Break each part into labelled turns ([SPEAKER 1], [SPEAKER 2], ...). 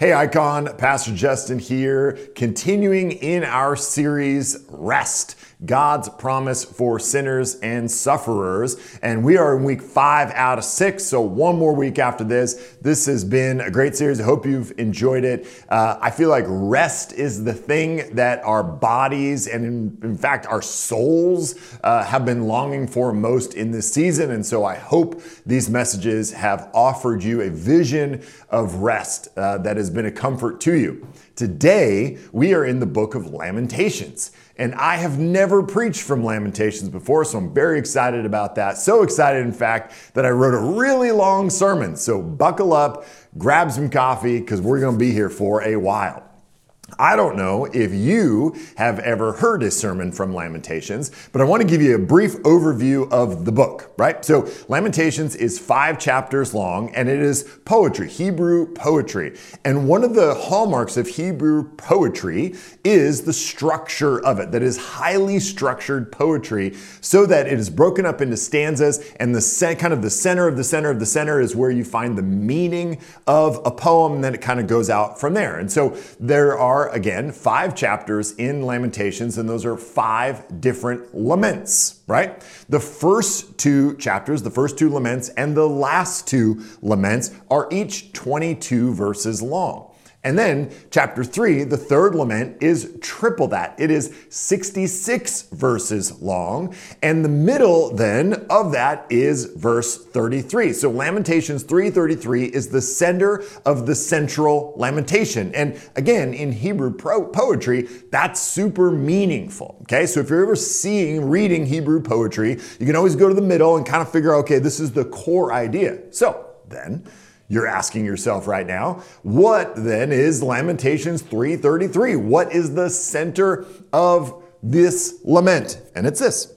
[SPEAKER 1] Hey, Icon, Pastor Justin here, continuing in our series, Rest. God's promise for sinners and sufferers. And we are in week five out of six, so one more week after this. This has been a great series. I hope you've enjoyed it. Uh, I feel like rest is the thing that our bodies and, in, in fact, our souls uh, have been longing for most in this season. And so I hope these messages have offered you a vision of rest uh, that been a comfort to you. Today, we are in the book of Lamentations. And I have never preached from Lamentations before, so I'm very excited about that. So excited, in fact, that I wrote a really long sermon. So buckle up, grab some coffee, because we're going to be here for a while. I don't know if you have ever heard a sermon from Lamentations, but I want to give you a brief overview of the book, right? So, Lamentations is five chapters long and it is poetry, Hebrew poetry. And one of the hallmarks of Hebrew poetry is the structure of it, that is highly structured poetry, so that it is broken up into stanzas, and the kind of the center of the center of the center is where you find the meaning of a poem, and then it kind of goes out from there. And so, there are are, again, five chapters in Lamentations, and those are five different laments, right? The first two chapters, the first two laments, and the last two laments are each 22 verses long. And then, chapter three, the third lament is triple that. It is 66 verses long. And the middle then of that is verse 33. So Lamentations 3:33 is the center of the central lamentation. And again, in Hebrew pro- poetry, that's super meaningful. Okay, so if you're ever seeing, reading Hebrew poetry, you can always go to the middle and kind of figure out, okay, this is the core idea. So then, you're asking yourself right now, what then is Lamentations 3:33? What is the center of this lament? And it's this.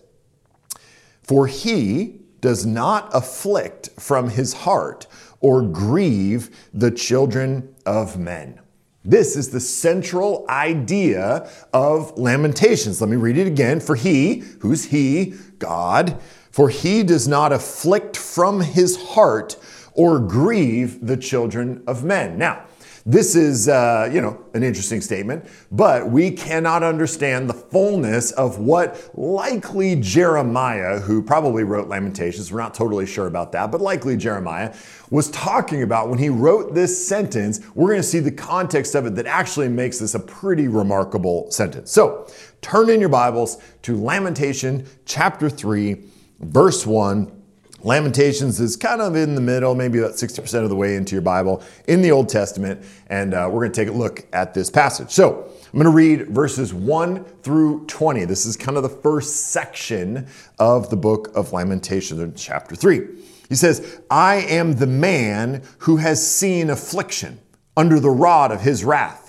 [SPEAKER 1] For he does not afflict from his heart or grieve the children of men. This is the central idea of Lamentations. Let me read it again. For he, who's he? God. For he does not afflict from his heart or grieve the children of men. Now, this is, uh, you know, an interesting statement, but we cannot understand the fullness of what likely Jeremiah, who probably wrote Lamentations, we're not totally sure about that, but likely Jeremiah, was talking about when he wrote this sentence. We're going to see the context of it that actually makes this a pretty remarkable sentence. So turn in your Bibles to Lamentation chapter 3, verse 1 Lamentations is kind of in the middle, maybe about 60% of the way into your Bible in the Old Testament, and uh, we're going to take a look at this passage. So I'm going to read verses 1 through 20. This is kind of the first section of the book of Lamentations, chapter 3. He says, I am the man who has seen affliction under the rod of his wrath.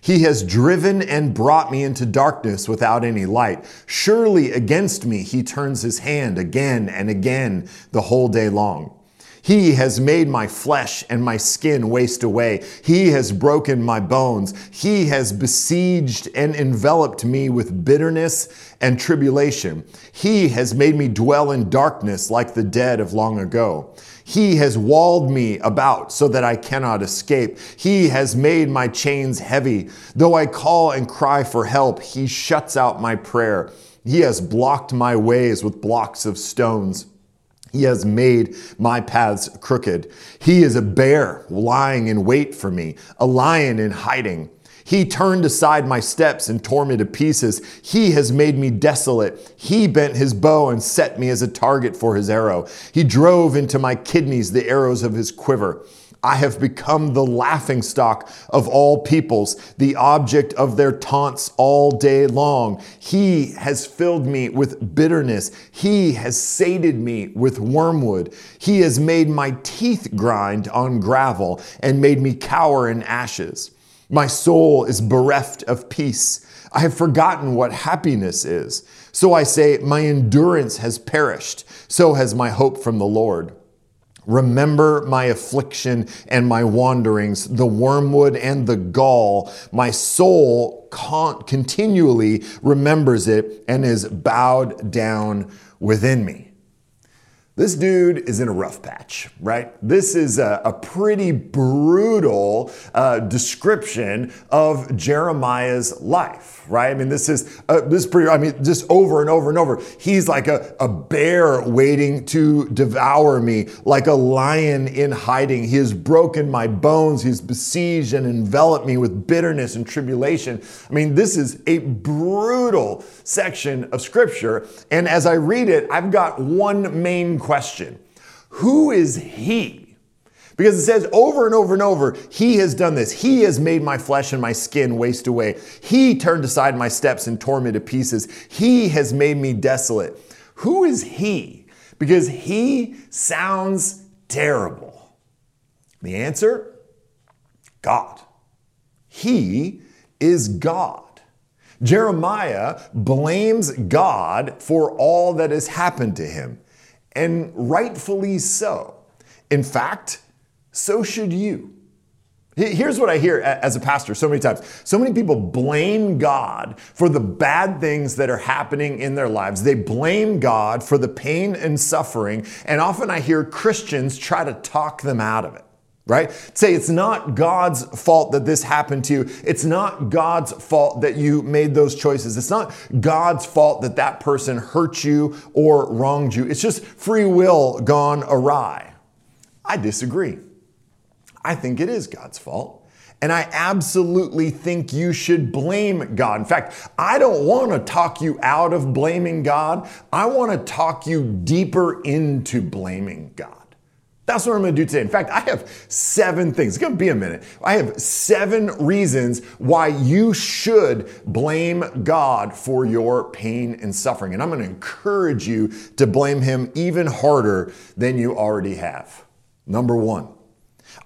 [SPEAKER 1] He has driven and brought me into darkness without any light. Surely against me he turns his hand again and again the whole day long. He has made my flesh and my skin waste away. He has broken my bones. He has besieged and enveloped me with bitterness and tribulation. He has made me dwell in darkness like the dead of long ago. He has walled me about so that I cannot escape. He has made my chains heavy. Though I call and cry for help, he shuts out my prayer. He has blocked my ways with blocks of stones. He has made my paths crooked. He is a bear lying in wait for me, a lion in hiding. He turned aside my steps and tore me to pieces. He has made me desolate. He bent his bow and set me as a target for his arrow. He drove into my kidneys the arrows of his quiver. I have become the laughing stock of all peoples, the object of their taunts all day long. He has filled me with bitterness. He has sated me with wormwood. He has made my teeth grind on gravel and made me cower in ashes. My soul is bereft of peace. I have forgotten what happiness is. So I say, My endurance has perished. So has my hope from the Lord. Remember my affliction and my wanderings, the wormwood and the gall. My soul con- continually remembers it and is bowed down within me. This dude is in a rough patch, right? This is a, a pretty brutal uh, description of Jeremiah's life, right? I mean, this is uh, this is pretty. I mean, just over and over and over. He's like a, a bear waiting to devour me, like a lion in hiding. He has broken my bones. He's besieged and enveloped me with bitterness and tribulation. I mean, this is a brutal section of scripture. And as I read it, I've got one main question question Who is He? Because it says over and over and over, He has done this. He has made my flesh and my skin waste away. He turned aside my steps and tore me to pieces. He has made me desolate. Who is He? Because He sounds terrible. The answer God. He is God. Jeremiah blames God for all that has happened to him and rightfully so. In fact, so should you. Here's what I hear as a pastor so many times. So many people blame God for the bad things that are happening in their lives. They blame God for the pain and suffering. And often I hear Christians try to talk them out of it right? Say it's not God's fault that this happened to you. It's not God's fault that you made those choices. It's not God's fault that that person hurt you or wronged you. It's just free will gone awry. I disagree. I think it is God's fault. And I absolutely think you should blame God. In fact, I don't want to talk you out of blaming God. I want to talk you deeper into blaming God. That's what I'm gonna do today. In fact, I have seven things. It's gonna be a minute. I have seven reasons why you should blame God for your pain and suffering. And I'm gonna encourage you to blame Him even harder than you already have. Number one,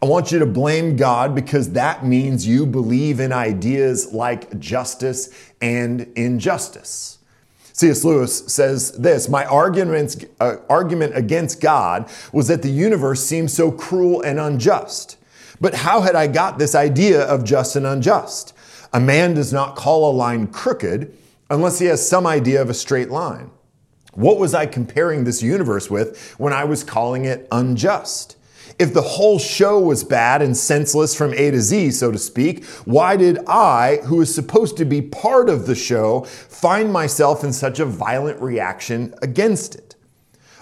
[SPEAKER 1] I want you to blame God because that means you believe in ideas like justice and injustice. C.S. Lewis says this My argument, uh, argument against God was that the universe seemed so cruel and unjust. But how had I got this idea of just and unjust? A man does not call a line crooked unless he has some idea of a straight line. What was I comparing this universe with when I was calling it unjust? If the whole show was bad and senseless from A to Z, so to speak, why did I, who is supposed to be part of the show, find myself in such a violent reaction against it?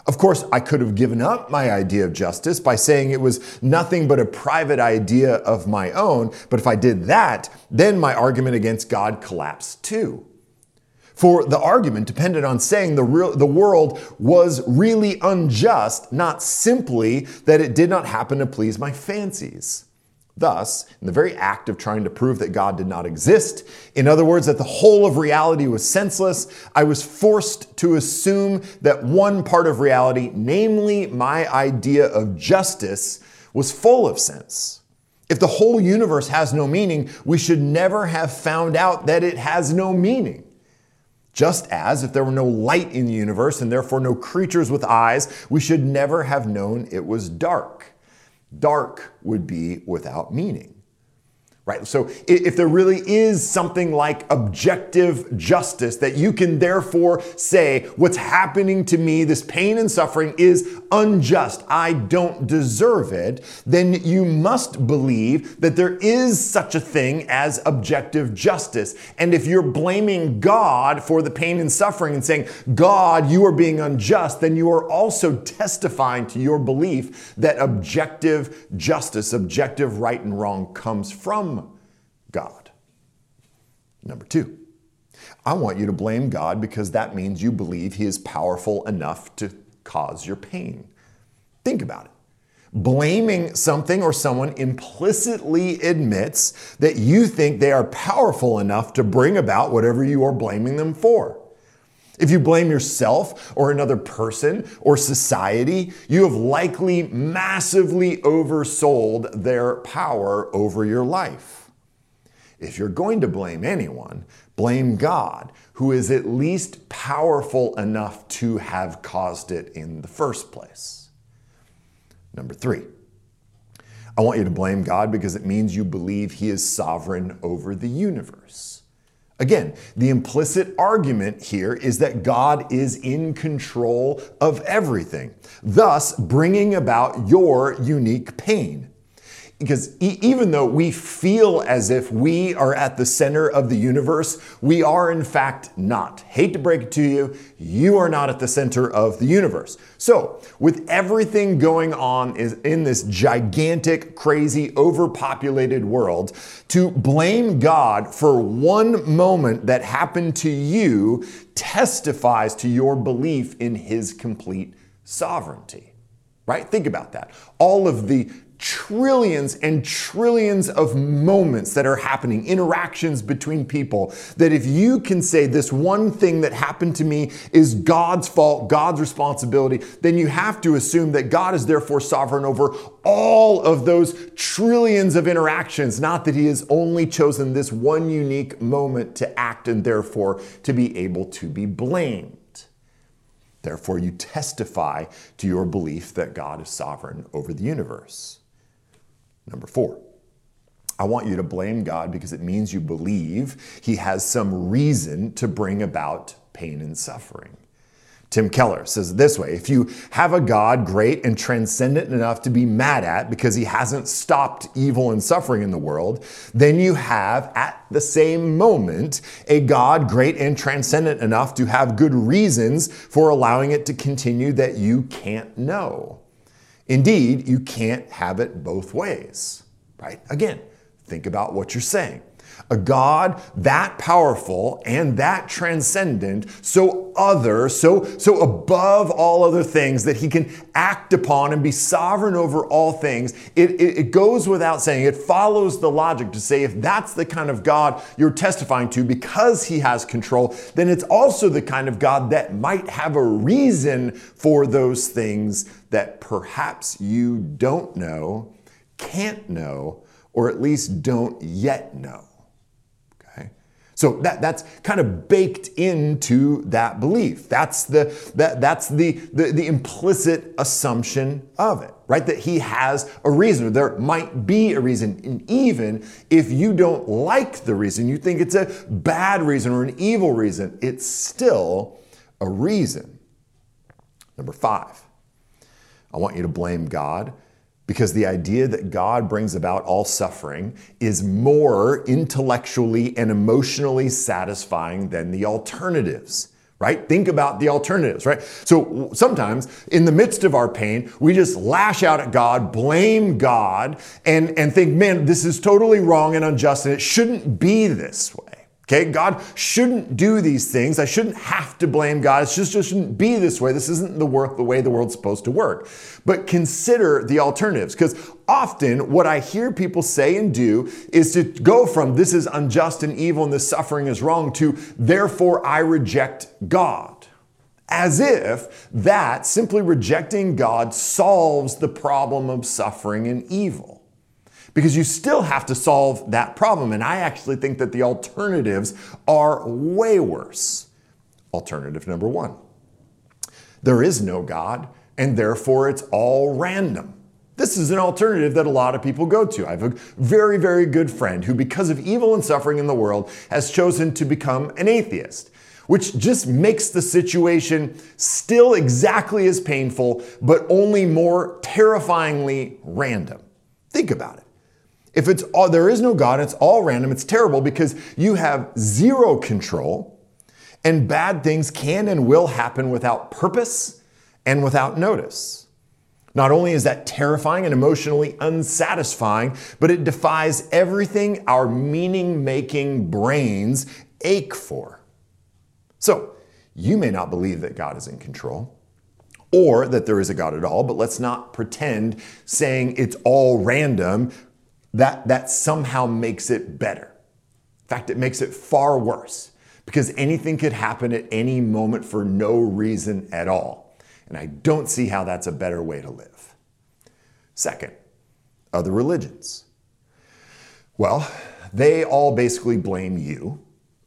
[SPEAKER 1] Of course, I could have given up my idea of justice by saying it was nothing but a private idea of my own, but if I did that, then my argument against God collapsed too. For the argument depended on saying the, real, the world was really unjust, not simply that it did not happen to please my fancies. Thus, in the very act of trying to prove that God did not exist, in other words, that the whole of reality was senseless, I was forced to assume that one part of reality, namely my idea of justice, was full of sense. If the whole universe has no meaning, we should never have found out that it has no meaning. Just as if there were no light in the universe and therefore no creatures with eyes, we should never have known it was dark. Dark would be without meaning right? So if there really is something like objective justice that you can therefore say, what's happening to me, this pain and suffering is unjust, I don't deserve it, then you must believe that there is such a thing as objective justice. And if you're blaming God for the pain and suffering and saying, God, you are being unjust, then you are also testifying to your belief that objective justice, objective right and wrong comes from God. Number two, I want you to blame God because that means you believe He is powerful enough to cause your pain. Think about it. Blaming something or someone implicitly admits that you think they are powerful enough to bring about whatever you are blaming them for. If you blame yourself or another person or society, you have likely massively oversold their power over your life. If you're going to blame anyone, blame God, who is at least powerful enough to have caused it in the first place. Number three, I want you to blame God because it means you believe He is sovereign over the universe. Again, the implicit argument here is that God is in control of everything, thus bringing about your unique pain. Because e- even though we feel as if we are at the center of the universe, we are in fact not. Hate to break it to you, you are not at the center of the universe. So, with everything going on in this gigantic, crazy, overpopulated world, to blame God for one moment that happened to you testifies to your belief in His complete sovereignty right? Think about that. All of the trillions and trillions of moments that are happening, interactions between people, that if you can say this one thing that happened to me is God's fault, God's responsibility, then you have to assume that God is therefore sovereign over all of those trillions of interactions, not that He has only chosen this one unique moment to act and therefore to be able to be blamed. Therefore, you testify to your belief that God is sovereign over the universe. Number four, I want you to blame God because it means you believe He has some reason to bring about pain and suffering. Tim Keller says it this way If you have a God great and transcendent enough to be mad at because he hasn't stopped evil and suffering in the world, then you have at the same moment a God great and transcendent enough to have good reasons for allowing it to continue that you can't know. Indeed, you can't have it both ways, right? Again, think about what you're saying. A God that powerful and that transcendent, so other, so, so above all other things that he can act upon and be sovereign over all things, it, it, it goes without saying, it follows the logic to say if that's the kind of God you're testifying to because he has control, then it's also the kind of God that might have a reason for those things that perhaps you don't know, can't know, or at least don't yet know. Okay? So that, that's kind of baked into that belief. That's the that, that's the, the, the implicit assumption of it, right? That he has a reason, there might be a reason. And even if you don't like the reason, you think it's a bad reason or an evil reason, it's still a reason. Number five, I want you to blame God because the idea that God brings about all suffering is more intellectually and emotionally satisfying than the alternatives right? Think about the alternatives, right? So sometimes in the midst of our pain, we just lash out at God, blame God, and, and think, man, this is totally wrong and unjust, and it shouldn't be this way. Okay, God shouldn't do these things. I shouldn't have to blame God. It just, just shouldn't be this way. This isn't the, work, the way the world's supposed to work. But consider the alternatives because often what I hear people say and do is to go from this is unjust and evil and this suffering is wrong to therefore I reject God. As if that simply rejecting God solves the problem of suffering and evil because you still have to solve that problem. And I actually think that the alternatives are way worse. Alternative number one there is no God, and therefore it's all random. This is an alternative that a lot of people go to. I have a very, very good friend who, because of evil and suffering in the world, has chosen to become an atheist, which just makes the situation still exactly as painful, but only more terrifyingly random. Think about it. If it's all, there is no God, it's all random, it's terrible because you have zero control and bad things can and will happen without purpose and without notice. Not only is that terrifying and emotionally unsatisfying, but it defies everything our meaning making brains ache for. So, you may not believe that God is in control or that there is a God at all, but let's not pretend saying it's all random that, that somehow makes it better. In fact, it makes it far worse because anything could happen at any moment for no reason at all. And I don't see how that's a better way to live. Second, other religions. Well, they all basically blame you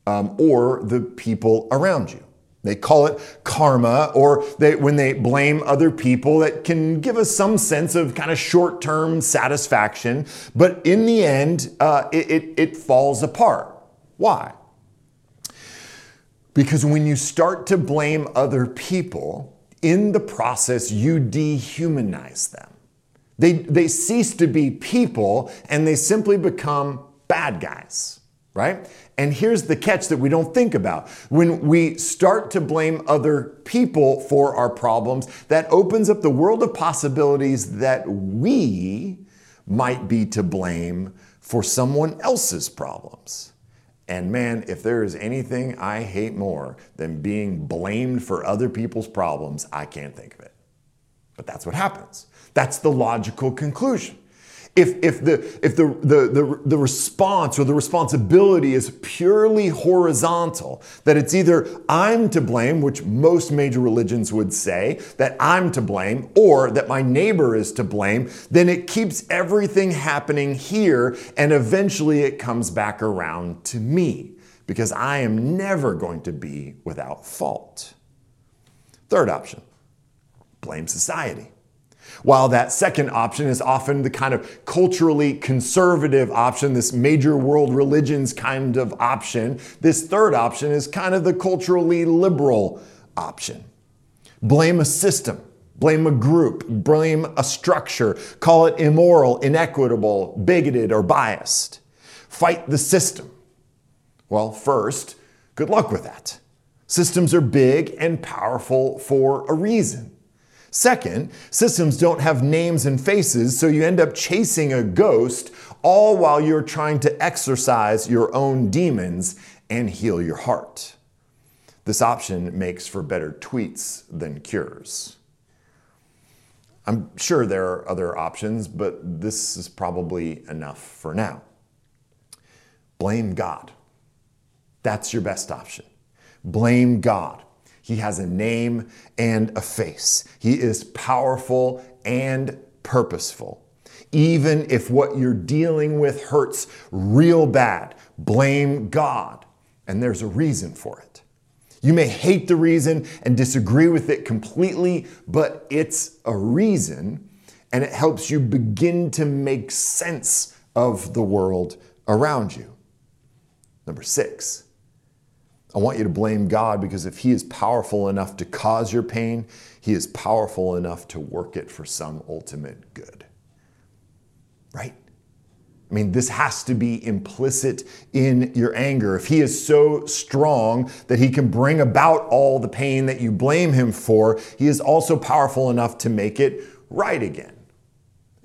[SPEAKER 1] um, or the people around you. They call it karma, or they, when they blame other people, that can give us some sense of kind of short term satisfaction. But in the end, uh, it, it, it falls apart. Why? Because when you start to blame other people, in the process, you dehumanize them. They, they cease to be people and they simply become bad guys, right? And here's the catch that we don't think about. When we start to blame other people for our problems, that opens up the world of possibilities that we might be to blame for someone else's problems. And man, if there is anything I hate more than being blamed for other people's problems, I can't think of it. But that's what happens. That's the logical conclusion. If, if, the, if the, the, the, the response or the responsibility is purely horizontal, that it's either I'm to blame, which most major religions would say, that I'm to blame, or that my neighbor is to blame, then it keeps everything happening here and eventually it comes back around to me because I am never going to be without fault. Third option blame society. While that second option is often the kind of culturally conservative option, this major world religions kind of option, this third option is kind of the culturally liberal option. Blame a system, blame a group, blame a structure, call it immoral, inequitable, bigoted, or biased. Fight the system. Well, first, good luck with that. Systems are big and powerful for a reason. Second, systems don't have names and faces, so you end up chasing a ghost all while you're trying to exorcise your own demons and heal your heart. This option makes for better tweets than cures. I'm sure there are other options, but this is probably enough for now. Blame God. That's your best option. Blame God. He has a name and a face. He is powerful and purposeful. Even if what you're dealing with hurts real bad, blame God. And there's a reason for it. You may hate the reason and disagree with it completely, but it's a reason and it helps you begin to make sense of the world around you. Number six, I want you to blame God because if He is powerful enough to cause your pain, He is powerful enough to work it for some ultimate good. Right? I mean, this has to be implicit in your anger. If he is so strong that he can bring about all the pain that you blame him for, he is also powerful enough to make it right again.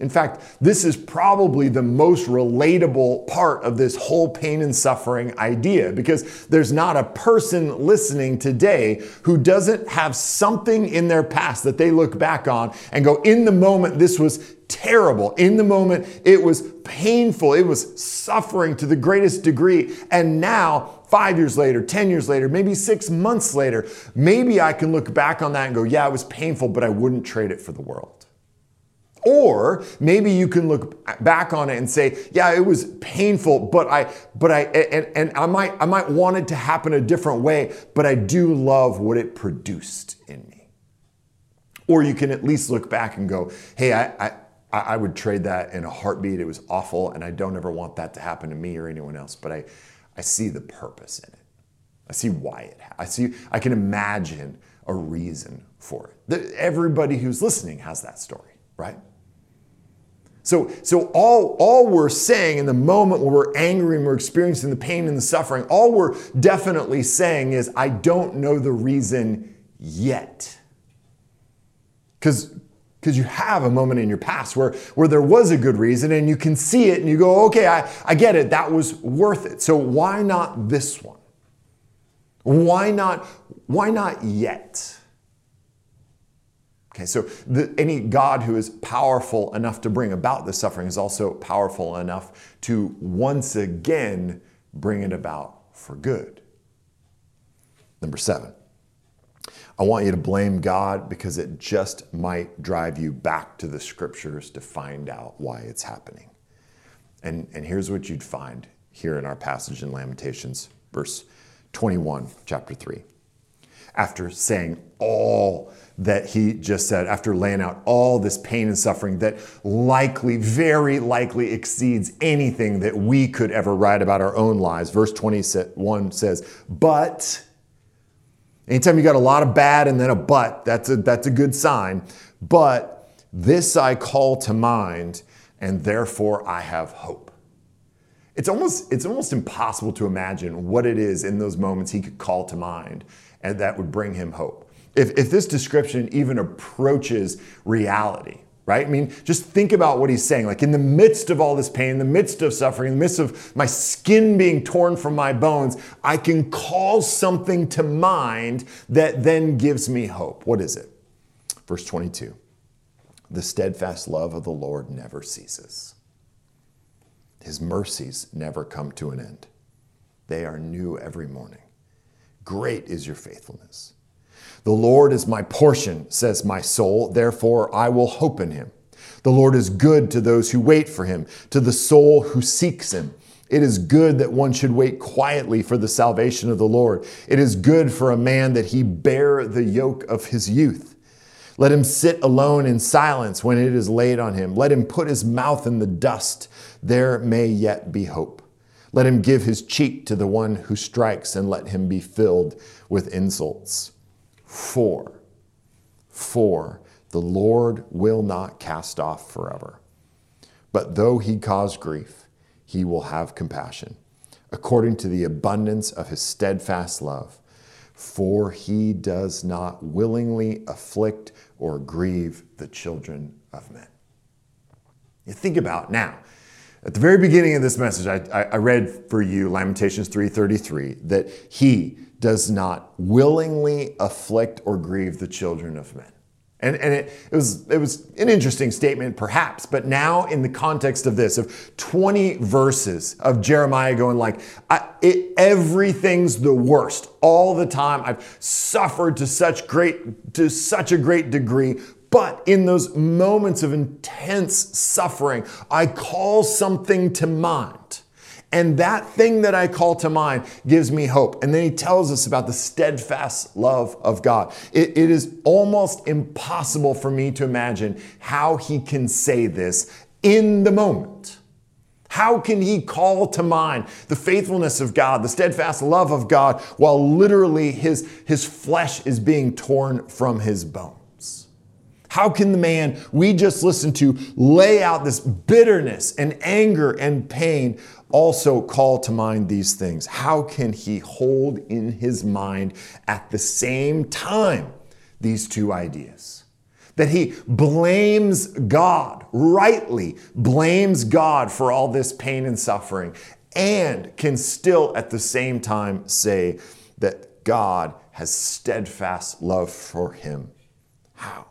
[SPEAKER 1] In fact, this is probably the most relatable part of this whole pain and suffering idea because there's not a person listening today who doesn't have something in their past that they look back on and go, in the moment, this was terrible. In the moment, it was painful. It was suffering to the greatest degree. And now, five years later, 10 years later, maybe six months later, maybe I can look back on that and go, yeah, it was painful, but I wouldn't trade it for the world. Or maybe you can look back on it and say, yeah, it was painful, but I, but I, and, and I might, I might want it to happen a different way, but I do love what it produced in me. Or you can at least look back and go, hey, I, I, I would trade that in a heartbeat. It was awful, and I don't ever want that to happen to me or anyone else, but I, I see the purpose in it. I see why it, I see, I can imagine a reason for it. Everybody who's listening has that story, right? So, so all, all we're saying in the moment when we're angry and we're experiencing the pain and the suffering, all we're definitely saying is, I don't know the reason yet. Because because you have a moment in your past where, where there was a good reason and you can see it and you go, okay, I, I get it, that was worth it. So why not this one? Why not, why not yet? Okay, so the, any God who is powerful enough to bring about the suffering is also powerful enough to once again bring it about for good. Number seven, I want you to blame God because it just might drive you back to the scriptures to find out why it's happening. And, and here's what you'd find here in our passage in Lamentations, verse 21, chapter 3. After saying all that he just said after laying out all this pain and suffering that likely, very likely exceeds anything that we could ever write about our own lives. Verse 21 says, But Anytime you got a lot of bad and then a but, that's a, that's a good sign. But this I call to mind, and therefore I have hope. It's almost, it's almost impossible to imagine what it is in those moments he could call to mind and that would bring him hope. If, if this description even approaches reality, right? I mean, just think about what he's saying. Like in the midst of all this pain, in the midst of suffering, in the midst of my skin being torn from my bones, I can call something to mind that then gives me hope. What is it? Verse 22 The steadfast love of the Lord never ceases, his mercies never come to an end. They are new every morning. Great is your faithfulness. The Lord is my portion, says my soul, therefore I will hope in him. The Lord is good to those who wait for him, to the soul who seeks him. It is good that one should wait quietly for the salvation of the Lord. It is good for a man that he bear the yoke of his youth. Let him sit alone in silence when it is laid on him. Let him put his mouth in the dust. There may yet be hope. Let him give his cheek to the one who strikes, and let him be filled with insults. For, for the Lord will not cast off forever. But though he cause grief, he will have compassion, according to the abundance of his steadfast love. For he does not willingly afflict or grieve the children of men. You think about now, at the very beginning of this message, I, I, read for you Lamentations 3:33 that he does not willingly afflict or grieve the children of men. And, and it, it, was, it was an interesting statement, perhaps, but now in the context of this, of 20 verses of Jeremiah going like, it, everything's the worst all the time. I've suffered to such great, to such a great degree, but in those moments of intense suffering, I call something to mind. And that thing that I call to mind gives me hope. And then he tells us about the steadfast love of God. It, it is almost impossible for me to imagine how he can say this in the moment. How can he call to mind the faithfulness of God, the steadfast love of God, while literally his, his flesh is being torn from his bones? How can the man we just listened to lay out this bitterness and anger and pain also call to mind these things? How can he hold in his mind at the same time these two ideas? That he blames God, rightly blames God for all this pain and suffering, and can still at the same time say that God has steadfast love for him. How?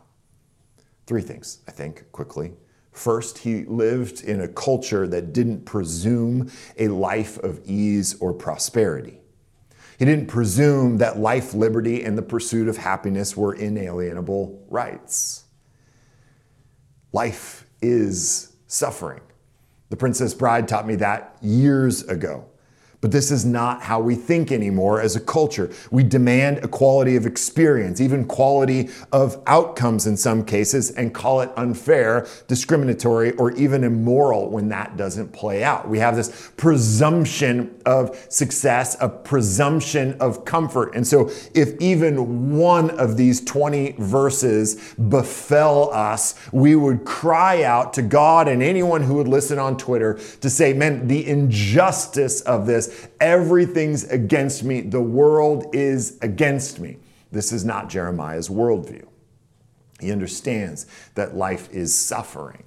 [SPEAKER 1] Three things, I think, quickly. First, he lived in a culture that didn't presume a life of ease or prosperity. He didn't presume that life, liberty, and the pursuit of happiness were inalienable rights. Life is suffering. The Princess Bride taught me that years ago. But this is not how we think anymore as a culture. We demand equality of experience, even quality of outcomes in some cases, and call it unfair, discriminatory, or even immoral when that doesn't play out. We have this presumption of success, a presumption of comfort. And so, if even one of these 20 verses befell us, we would cry out to God and anyone who would listen on Twitter to say, man, the injustice of this everything's against me. The world is against me. This is not Jeremiah's worldview. He understands that life is suffering.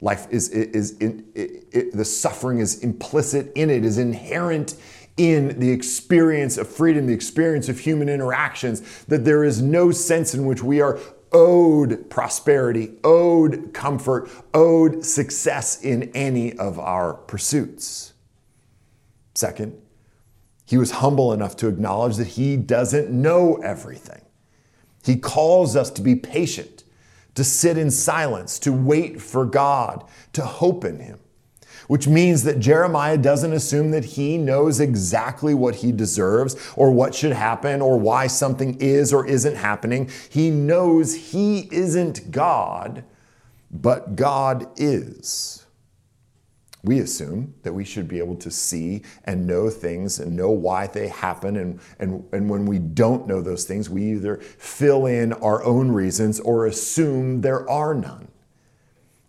[SPEAKER 1] Life is, is, is it, it, the suffering is implicit in it, is inherent in the experience of freedom, the experience of human interactions, that there is no sense in which we are owed prosperity, owed comfort, owed success in any of our pursuits. Second, he was humble enough to acknowledge that he doesn't know everything. He calls us to be patient, to sit in silence, to wait for God, to hope in him. Which means that Jeremiah doesn't assume that he knows exactly what he deserves or what should happen or why something is or isn't happening. He knows he isn't God, but God is. We assume that we should be able to see and know things and know why they happen. And, and, and when we don't know those things, we either fill in our own reasons or assume there are none.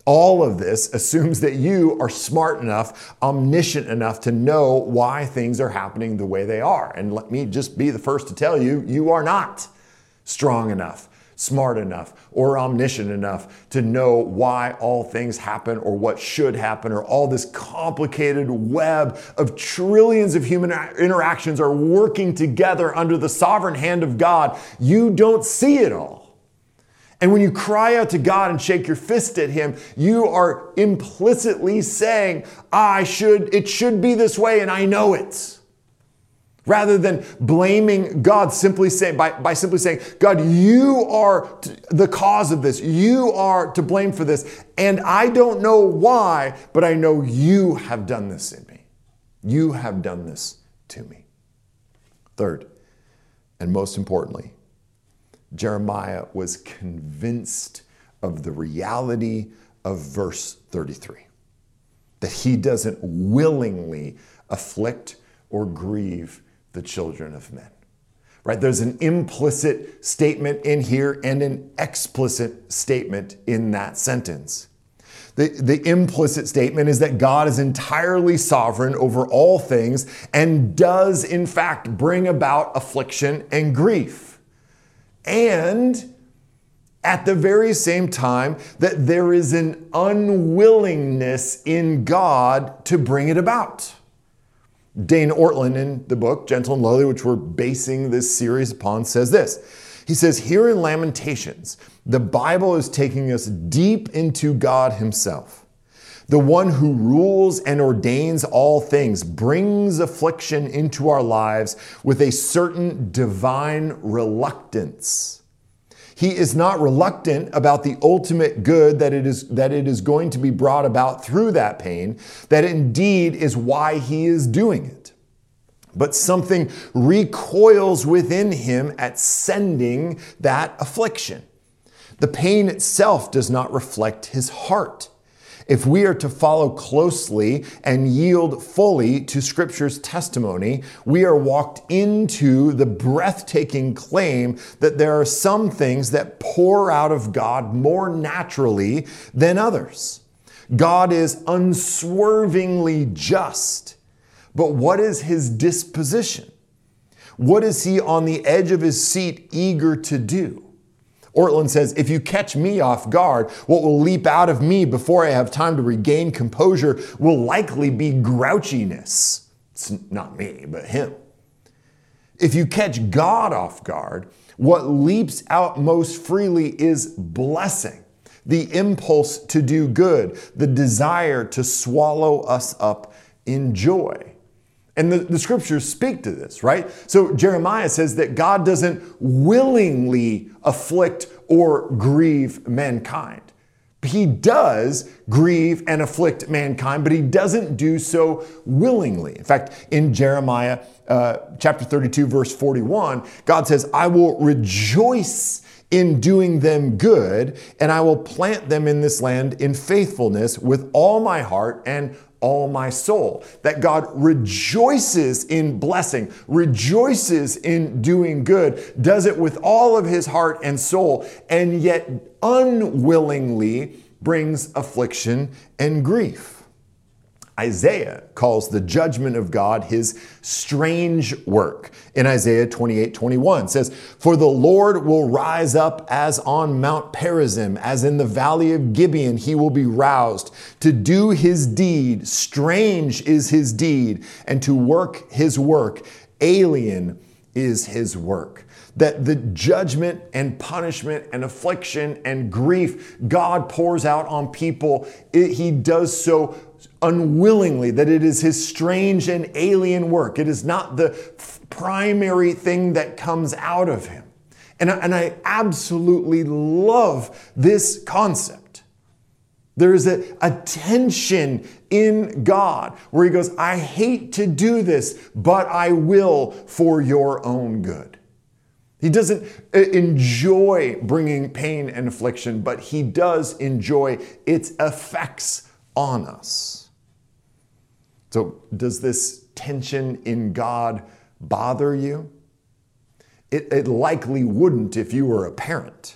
[SPEAKER 1] All of this assumes that you are smart enough, omniscient enough to know why things are happening the way they are. And let me just be the first to tell you, you are not strong enough smart enough or omniscient enough to know why all things happen or what should happen or all this complicated web of trillions of human interactions are working together under the sovereign hand of God. You don't see it all. And when you cry out to God and shake your fist at him, you are implicitly saying, I should, it should be this way and I know it. Rather than blaming God simply say, by, by simply saying, God, you are t- the cause of this. You are to blame for this. And I don't know why, but I know you have done this in me. You have done this to me. Third, and most importantly, Jeremiah was convinced of the reality of verse 33 that he doesn't willingly afflict or grieve the children of men. Right? There's an implicit statement in here and an explicit statement in that sentence. The, the implicit statement is that God is entirely sovereign over all things and does, in fact, bring about affliction and grief. And at the very same time, that there is an unwillingness in God to bring it about. Dane Ortlund, in the book, Gentle and Lowly, which we're basing this series upon, says this. He says, Here in Lamentations, the Bible is taking us deep into God Himself. The one who rules and ordains all things brings affliction into our lives with a certain divine reluctance he is not reluctant about the ultimate good that it is that it is going to be brought about through that pain, that indeed is why he is doing it. But something recoils within him at sending that affliction. The pain itself does not reflect his heart. If we are to follow closely and yield fully to Scripture's testimony, we are walked into the breathtaking claim that there are some things that pour out of God more naturally than others. God is unswervingly just. But what is his disposition? What is he on the edge of his seat eager to do? Ortlund says, if you catch me off guard, what will leap out of me before I have time to regain composure will likely be grouchiness. It's not me, but him. If you catch God off guard, what leaps out most freely is blessing, the impulse to do good, the desire to swallow us up in joy. And the, the, scriptures speak to this, right? So Jeremiah says that God doesn't willingly afflict or grieve mankind. He does grieve and afflict mankind, but he doesn't do so willingly. In fact, in Jeremiah uh, chapter 32, verse 41, God says, I will rejoice in doing them good, and I will plant them in this land in faithfulness with all my heart and all my soul. That God rejoices in blessing, rejoices in doing good, does it with all of his heart and soul, and yet unwillingly brings affliction and grief. Isaiah calls the judgment of God his strange work. In Isaiah 28 21 says, For the Lord will rise up as on Mount Perazim, as in the valley of Gibeon, he will be roused to do his deed. Strange is his deed, and to work his work. Alien is his work that the judgment and punishment and affliction and grief God pours out on people, it, he does so unwillingly, that it is his strange and alien work. It is not the primary thing that comes out of him. And, and I absolutely love this concept. There is a, a tension in God where he goes, I hate to do this, but I will for your own good. He doesn't uh, enjoy bringing pain and affliction, but he does enjoy its effects on us. So, does this tension in God bother you? It, it likely wouldn't if you were a parent.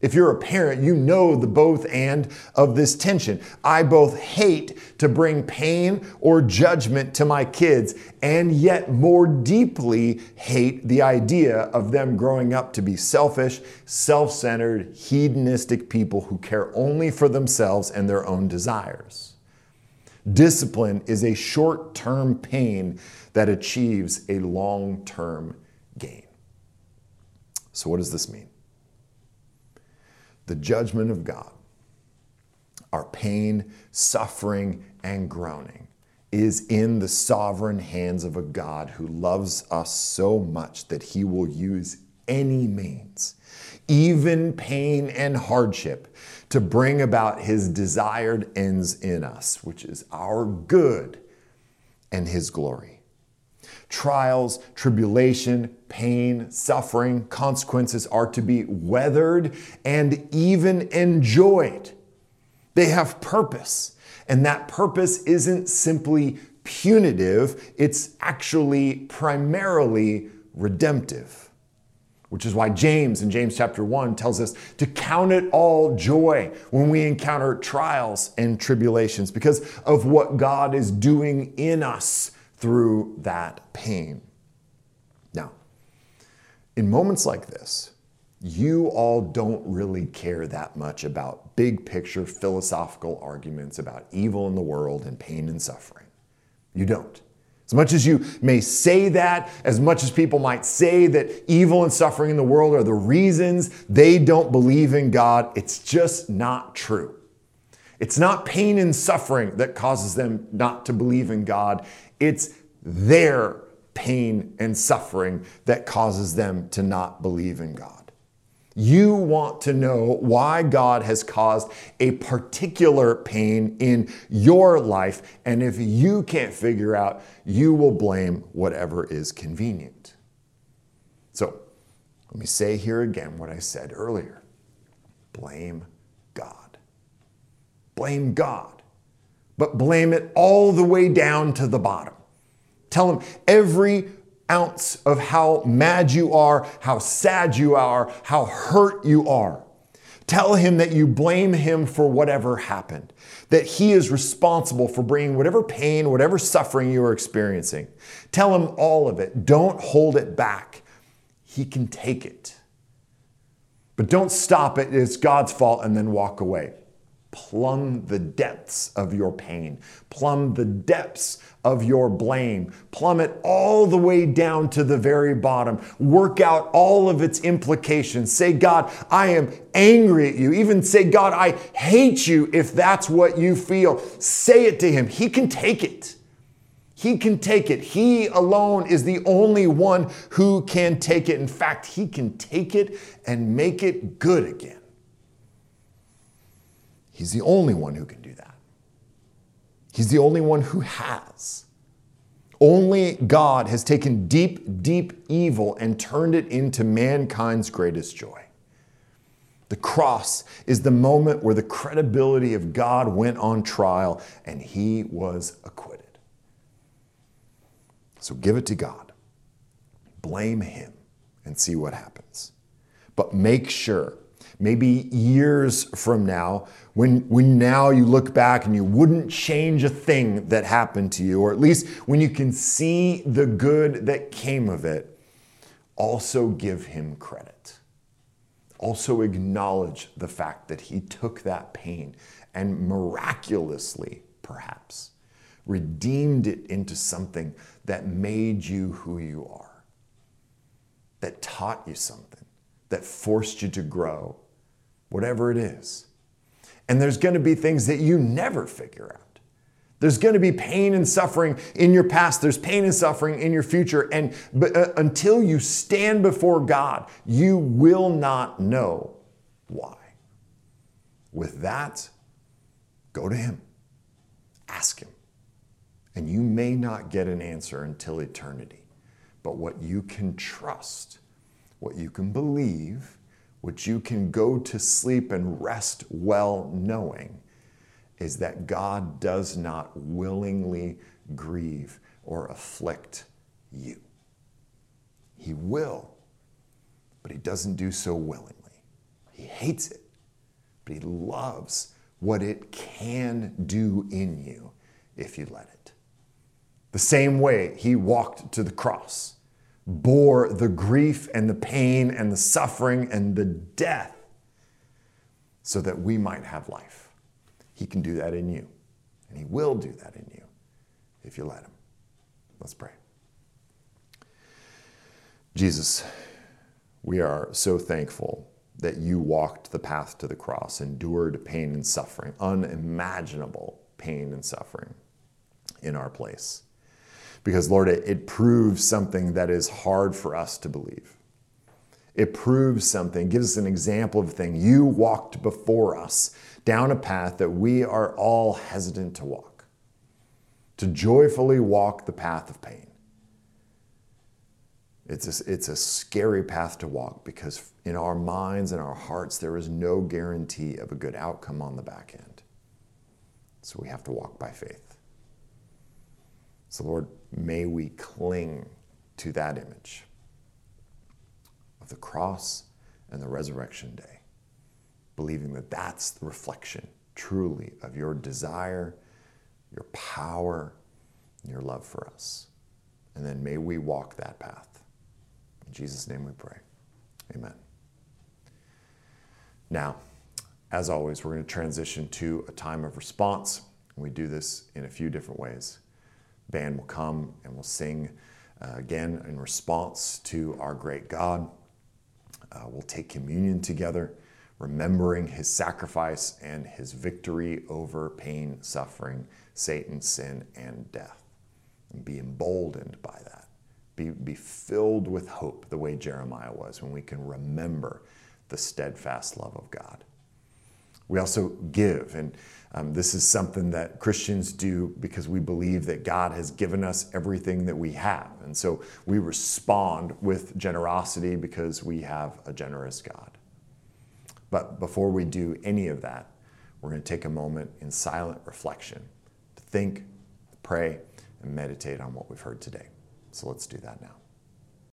[SPEAKER 1] If you're a parent, you know the both and of this tension. I both hate to bring pain or judgment to my kids, and yet more deeply hate the idea of them growing up to be selfish, self centered, hedonistic people who care only for themselves and their own desires. Discipline is a short term pain that achieves a long term gain. So, what does this mean? The judgment of God, our pain, suffering, and groaning is in the sovereign hands of a God who loves us so much that he will use any means, even pain and hardship, to bring about his desired ends in us, which is our good and his glory trials, tribulation, pain, suffering, consequences are to be weathered and even enjoyed. They have purpose, and that purpose isn't simply punitive, it's actually primarily redemptive. Which is why James in James chapter 1 tells us to count it all joy when we encounter trials and tribulations because of what God is doing in us through that pain. Now, in moments like this, you all don't really care that much about big picture philosophical arguments about evil in the world and pain and suffering. You don't. As much as you may say that, as much as people might say that evil and suffering in the world are the reasons they don't believe in God, it's just not true. It's not pain and suffering that causes them not to believe in God. It's their pain and suffering that causes them to not believe in God. You want to know why God has caused a particular pain in your life, and if you can't figure out, you will blame whatever is convenient. So, let me say here again what I said earlier blame. Blame God, but blame it all the way down to the bottom. Tell him every ounce of how mad you are, how sad you are, how hurt you are. Tell him that you blame him for whatever happened, that he is responsible for bringing whatever pain, whatever suffering you are experiencing. Tell him all of it. Don't hold it back. He can take it. But don't stop it. It's God's fault and then walk away. Plumb the depths of your pain, plumb the depths of your blame, plummet all the way down to the very bottom. Work out all of its implications. Say, God, I am angry at you. Even say, God, I hate you if that's what you feel. Say it to Him. He can take it. He can take it. He alone is the only one who can take it. In fact, He can take it and make it good again. He's the only one who can do that. He's the only one who has. Only God has taken deep, deep evil and turned it into mankind's greatest joy. The cross is the moment where the credibility of God went on trial and he was acquitted. So give it to God, blame him, and see what happens. But make sure maybe years from now, when, when now you look back and you wouldn't change a thing that happened to you, or at least when you can see the good that came of it, also give him credit. Also acknowledge the fact that he took that pain and miraculously, perhaps, redeemed it into something that made you who you are, that taught you something, that forced you to grow, whatever it is. And there's going to be things that you never figure out. There's going to be pain and suffering in your past. There's pain and suffering in your future. And but, uh, until you stand before God, you will not know why. With that, go to Him, ask Him. And you may not get an answer until eternity. But what you can trust, what you can believe, which you can go to sleep and rest well knowing, is that God does not willingly grieve or afflict you. He will, but he doesn't do so willingly. He hates it, but he loves what it can do in you if you let it. The same way he walked to the cross, bore the grief and the pain and the suffering and the death so that we might have life. He can do that in you, and he will do that in you if you let him. Let's pray. Jesus, we are so thankful that you walked the path to the cross, endured pain and suffering, unimaginable pain and suffering in our place. Because, Lord, it, it proves something that is hard for us to believe. It proves something, gives us an example of a thing. You walked before us down a path that we are all hesitant to walk, to joyfully walk the path of pain. It's a, it's a scary path to walk because in our minds and our hearts, there is no guarantee of a good outcome on the back end. So we have to walk by faith. So, Lord, may we cling to that image of the cross and the resurrection day, believing that that's the reflection truly of your desire, your power, and your love for us. And then may we walk that path. In Jesus' name we pray. Amen. Now, as always, we're going to transition to a time of response. We do this in a few different ways. Band will come and we'll sing uh, again in response to our great God. Uh, we'll take communion together, remembering his sacrifice and his victory over pain, suffering, Satan, sin, and death, and be emboldened by that be, be filled with hope the way Jeremiah was when we can remember the steadfast love of God. We also give, and um, this is something that Christians do because we believe that God has given us everything that we have. And so we respond with generosity because we have a generous God. But before we do any of that, we're going to take a moment in silent reflection to think, pray, and meditate on what we've heard today. So let's do that now.